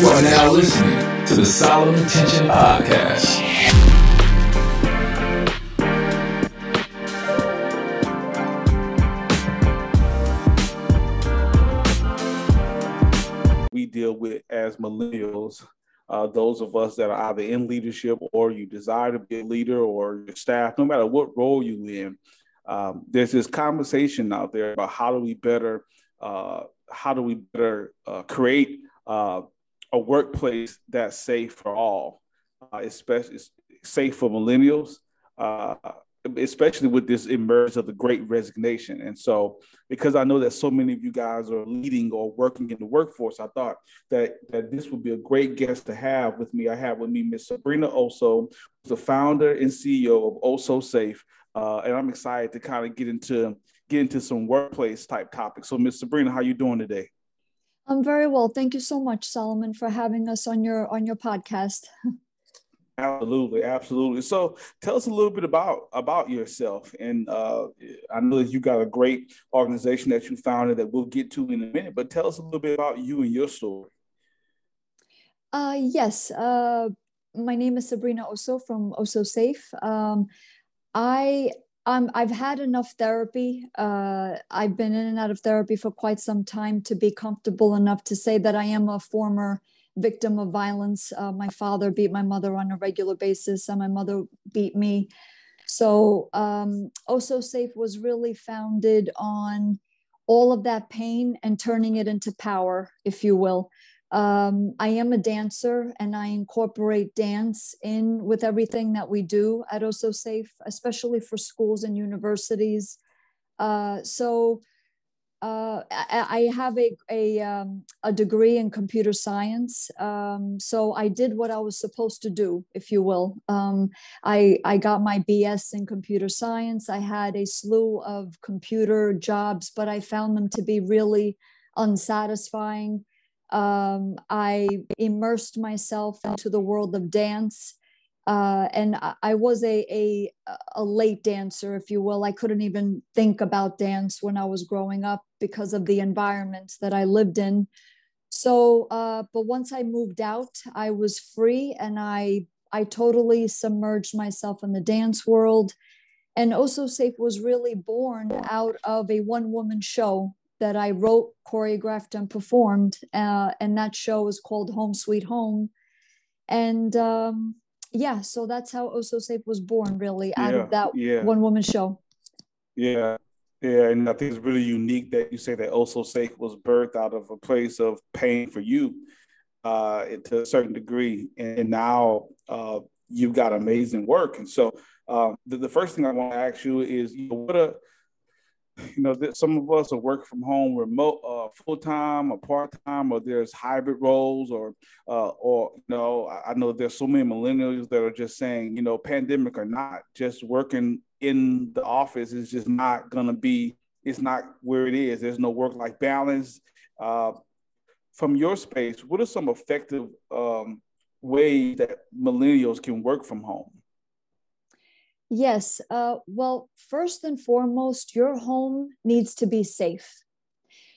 You are now listening to the Solomon Tention Podcast. We deal with as millennials, uh, those of us that are either in leadership or you desire to be a leader or your staff, no matter what role you in, um, there's this conversation out there about how do we better, uh, how do we better uh, create uh, a workplace that's safe for all, uh, especially safe for millennials, uh, especially with this emergence of the great resignation. And so, because I know that so many of you guys are leading or working in the workforce, I thought that, that this would be a great guest to have with me. I have with me Ms. Sabrina Osso, the founder and CEO of OSSO Safe. Uh, and I'm excited to kind of get into get into some workplace type topics. So, Ms. Sabrina, how you doing today? I'm very well. Thank you so much, Solomon, for having us on your on your podcast. Absolutely, absolutely. So, tell us a little bit about about yourself. And uh, I know that you got a great organization that you founded that we'll get to in a minute. But tell us a little bit about you and your story. Uh, yes, uh, my name is Sabrina Osso from OSSO Safe. Um, I um, I've had enough therapy. Uh, I've been in and out of therapy for quite some time to be comfortable enough to say that I am a former victim of violence. Uh, my father beat my mother on a regular basis, and my mother beat me. So, um, Safe was really founded on all of that pain and turning it into power, if you will. Um, I am a dancer and I incorporate dance in with everything that we do at OSSO Safe, especially for schools and universities. Uh, so uh, I, I, have a, a, um, a, degree in computer science. Um, so I did what I was supposed to do, if you will. Um, I, I got my BS in computer science. I had a slew of computer jobs, but I found them to be really unsatisfying um, I immersed myself into the world of dance. Uh, and I, was a, a, a late dancer, if you will. I couldn't even think about dance when I was growing up because of the environment that I lived in. So, uh, but once I moved out, I was free and I I totally submerged myself in the dance world. And OSSO Safe was really born out of a one woman show that I wrote, choreographed, and performed. Uh, and that show was called Home Sweet Home. And um, yeah, so that's how OSSO Safe was born, really, out yeah, of that yeah. one woman show. Yeah. Yeah, and I think it's really unique that you say that OSSO Safe was birthed out of a place of pain for you uh, to a certain degree. And now uh, you've got amazing work. And so uh, the, the first thing I want to ask you is, you know, what a you know, that some of us are working from home remote, uh, full time or part time, or there's hybrid roles, or, uh, or you know, I know there's so many millennials that are just saying, you know, pandemic or not, just working in the office is just not to be. It's not where it is. There's no work life balance. Uh, from your space, what are some effective um, ways that millennials can work from home? Yes. Uh, well, first and foremost, your home needs to be safe.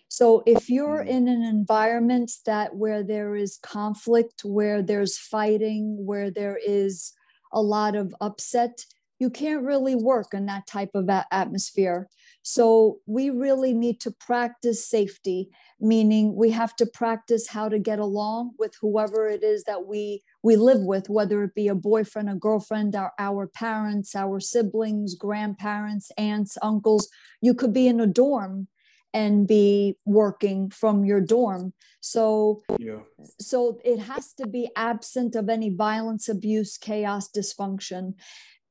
So if you're mm. in an environment that where there is conflict, where there's fighting, where there is a lot of upset, you can't really work in that type of atmosphere. So we really need to practice safety, meaning we have to practice how to get along with whoever it is that we we live with, whether it be a boyfriend, a girlfriend, our, our parents, our siblings, grandparents, aunts, uncles. You could be in a dorm and be working from your dorm. So, yeah. so it has to be absent of any violence, abuse, chaos, dysfunction.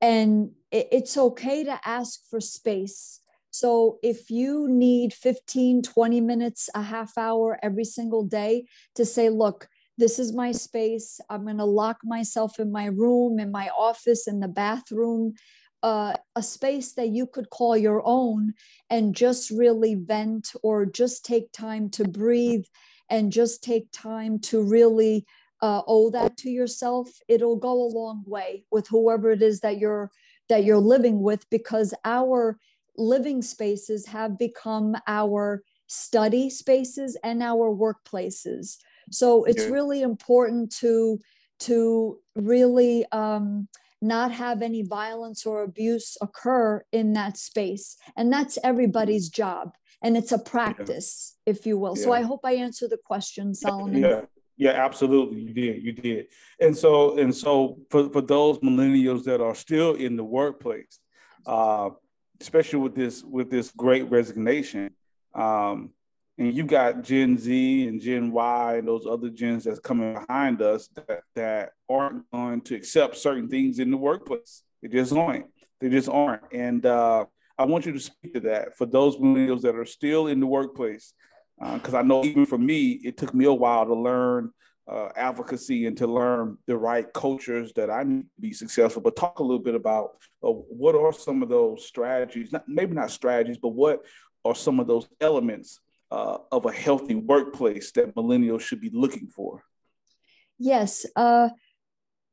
And it, it's okay to ask for space. So if you need 15, 20 minutes, a half hour every single day to say, look, this is my space. I'm going to lock myself in my room, in my office, in the bathroom, uh, a space that you could call your own and just really vent or just take time to breathe and just take time to really uh, owe that to yourself it'll go a long way with whoever it is that you're that you're living with because our living spaces have become our study spaces and our workplaces So it's yeah. really important to to really um, not have any violence or abuse occur in that space, and that's everybody's job, and it's a practice, yeah. if you will. Yeah. So I hope I answer the question, Solomon. Yeah. Yeah, absolutely. You did. You did. And so, and so for, for those millennials that are still in the workplace, uh, especially with this with this great resignation, um, and you got Gen Z and Gen Y and those other gens that's coming behind us that, that aren't going to accept certain things in the workplace. They just aren't. They just aren't. And uh, I want you to speak to that for those millennials that are still in the workplace, because uh, I know even for me, it took me a while to learn uh, advocacy and to learn the right cultures that I need to be successful. But talk a little bit about uh, what are some of those strategies, not, maybe not strategies, but what are some of those elements uh, of a healthy workplace that millennials should be looking for? Yes. Uh,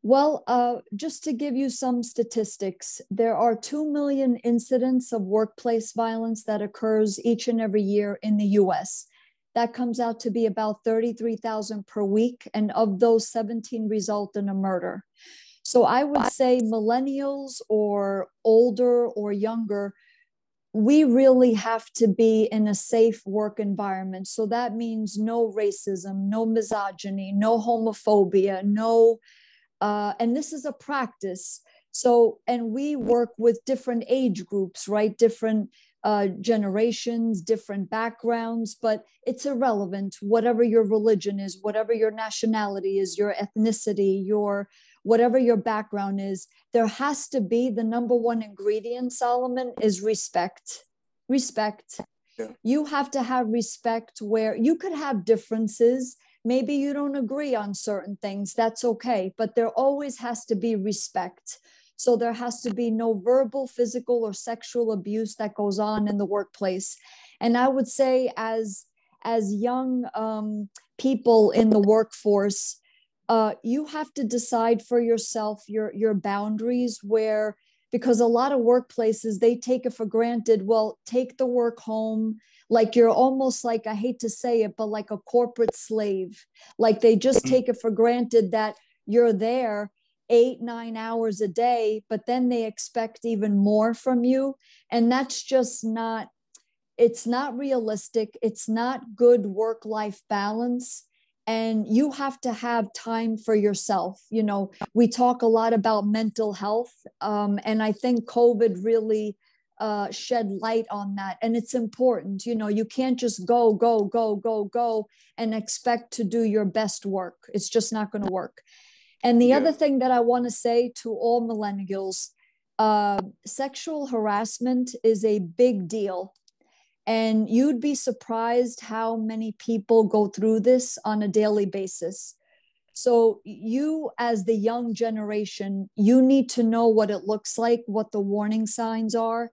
well, uh, just to give you some statistics, there are 2 million incidents of workplace violence that occurs each and every year in the US. That comes out to be about 33,000 per week. And of those, 17 result in a murder. So I would say millennials or older or younger, we really have to be in a safe work environment. So that means no racism, no misogyny, no homophobia, no, uh, and this is a practice. So, and we work with different age groups, right? Different uh, generations, different backgrounds, but it's irrelevant. Whatever your religion is, whatever your nationality is, your ethnicity, your whatever your background is, there has to be the number one ingredient, Solomon, is respect. Respect. Yeah. You have to have respect where you could have differences. Maybe you don't agree on certain things. That's okay. But there always has to be respect. So there has to be no verbal, physical, or sexual abuse that goes on in the workplace. And I would say, as as young um, people in the workforce, uh, you have to decide for yourself your your boundaries where because a lot of workplaces they take it for granted well take the work home like you're almost like i hate to say it but like a corporate slave like they just mm-hmm. take it for granted that you're there eight, nine hours a day, but then they expect even more from you. And that's just not, it's not realistic. It's not good work life balance. And you have to have time for yourself. You know, we talk a lot about mental health. Um, and I think COVID really uh, shed light on that. And it's important. You know, you can't just go, go, go, go, go and expect to do your best work. It's just not going to work. And the yeah. other thing that I want to say to all millennials uh, sexual harassment is a big deal. And you'd be surprised how many people go through this on a daily basis. So, you as the young generation, you need to know what it looks like, what the warning signs are,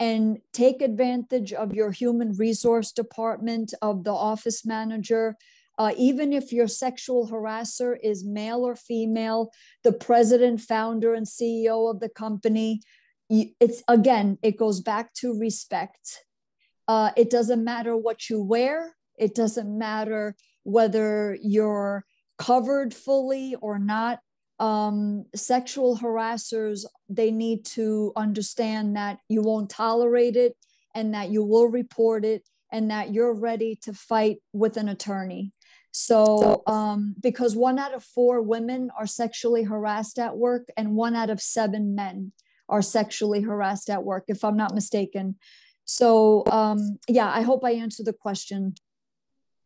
and take advantage of your human resource department, of the office manager, uh, even if your sexual harasser is male or female, the president, founder, and CEO of the company, it's again, it goes back to respect. Uh, it doesn't matter what you wear, it doesn't matter whether you're covered fully or not. Um, sexual harassers, they need to understand that you won't tolerate it and that you will report it and that you're ready to fight with an attorney. So, um, because one out of four women are sexually harassed at work, and one out of seven men are sexually harassed at work, if I'm not mistaken. So, um, yeah, I hope I answered the question.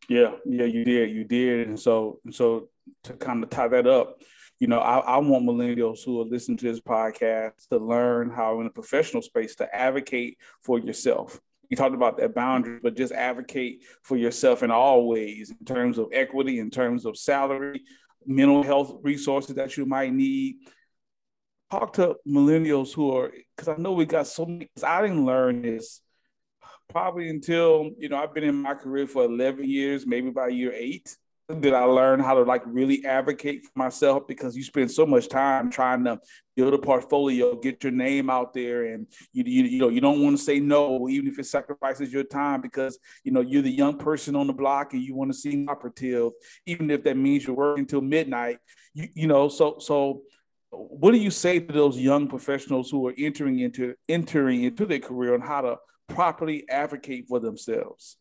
Yeah, yeah, you did, you did, and so, so to kind of tie that up, you know, I, I want millennials who are listening to this podcast to learn how, in a professional space, to advocate for yourself you talked about that boundary, but just advocate for yourself in all ways in terms of equity, in terms of salary, mental health resources that you might need. Talk to millennials who are, because I know we got so many, I didn't learn this probably until, you know, I've been in my career for 11 years, maybe by year eight. did I learn how to like really advocate for myself because you spend so much time trying to build a portfolio, get your name out there, and you you, you know you don't want to say no, even if it sacrifices your time because you know you're the young person on the block and you want to seem operative, even if that means you're working till midnight. You you know so so. What do you say to those young professionals who are entering into entering into their career on how to properly advocate for themselves?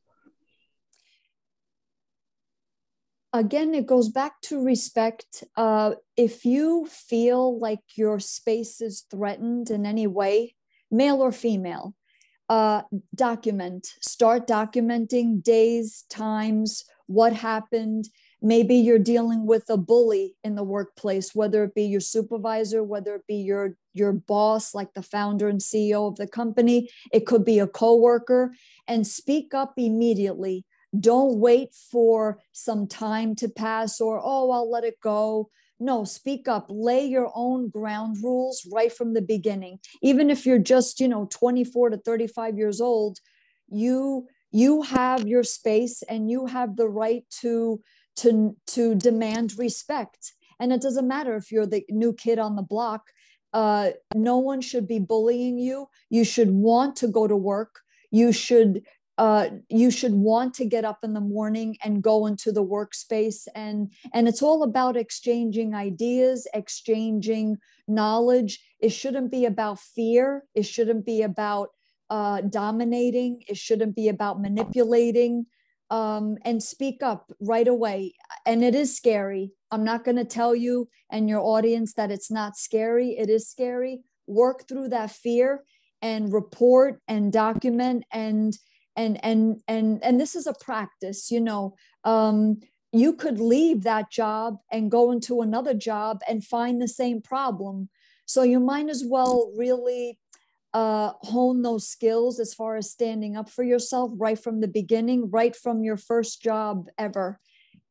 again it goes back to respect uh, if you feel like your space is threatened in any way male or female uh, document start documenting days times what happened maybe you're dealing with a bully in the workplace whether it be your supervisor whether it be your your boss like the founder and ceo of the company it could be a coworker and speak up immediately don't wait for some time to pass or, oh, I'll let it go. No, speak up, lay your own ground rules right from the beginning. Even if you're just, you know, 24 to 35 years old, you you have your space and you have the right to to to demand respect. And it doesn't matter if you're the new kid on the block uh, no one should be bullying you. You should want to go to work. You should uh, you should want to get up in the morning and go into the workspace. And and it's all about exchanging ideas exchanging knowledge. It shouldn't be about fear. It shouldn't be about uh, dominating. It shouldn't be about manipulating um, and speak up right away. And it is scary. I'm not going to tell you and your audience that it's not scary. It is scary. Work through that fear and report and document and and and and and this is a practice you know. Um, you could leave that job and go into another job and find the same problem. So you might as well really uh, hone those skills as far as standing up for yourself right from the beginning right from your first job ever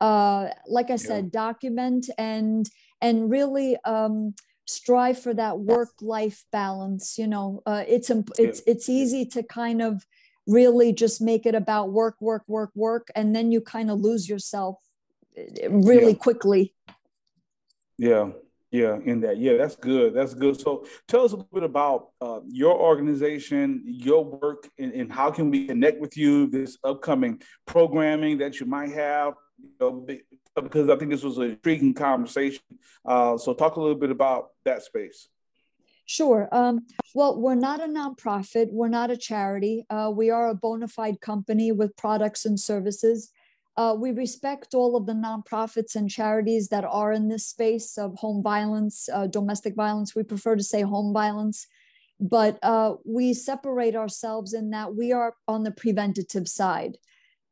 uh, like i said yeah. document and and really um, strive for that work life balance you know uh, it's it's it's easy to kind of really just make it about work, work, work, work, and then you kind of lose yourself eh, really yeah. quickly. Yeah, yeah, in that. Yeah, that's good. That's good. So tell us a little bit about uh, your organization, your work, and, and, how can we connect with you, this upcoming programming that you might have. You know, because I think this was an intriguing conversation. Uh, so talk a little bit about that space. Sure. Um, well, we're not a nonprofit. We're not a charity. Uh, we are a bona fide company with products and services. Uh, we respect all of the nonprofits and charities that are in this space of home violence, uh, domestic violence. We prefer to say home violence, but uh, we separate ourselves in that we are on the preventative side.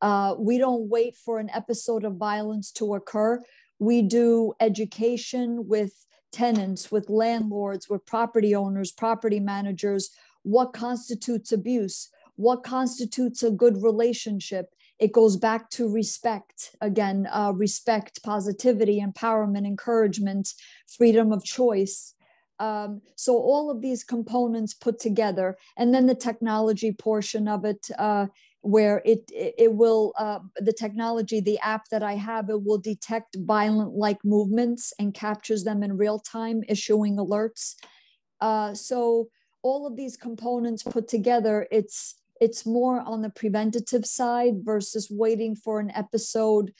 Uh, we don't wait for an episode of violence to occur. We do education with tenants, with landlords, with property owners, property managers, what constitutes abuse, what constitutes a good relationship. It goes back to respect again, uh, respect, positivity, empowerment, encouragement, freedom of choice. Um, so all of these components put together, and then the technology portion of it uh, where it it will uh, the technology the app that i have it will detect violent like movements and captures them in real time issuing alerts uh, so all of these components put together it's it's more on the preventative side versus waiting for an episode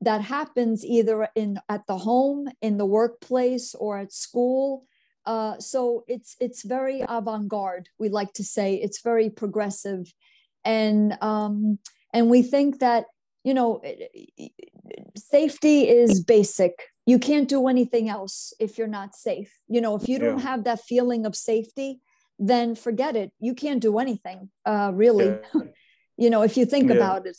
that happens either in at the home in the workplace or at school. Uh, so it's it's very avant-garde we like to say. It's very progressive. And um, and we think that you know safety is basic. You can't do anything else if you're not safe. You know if you don't have that feeling of safety then forget it you can't do anything uh, really yeah. you know if you think yeah. about it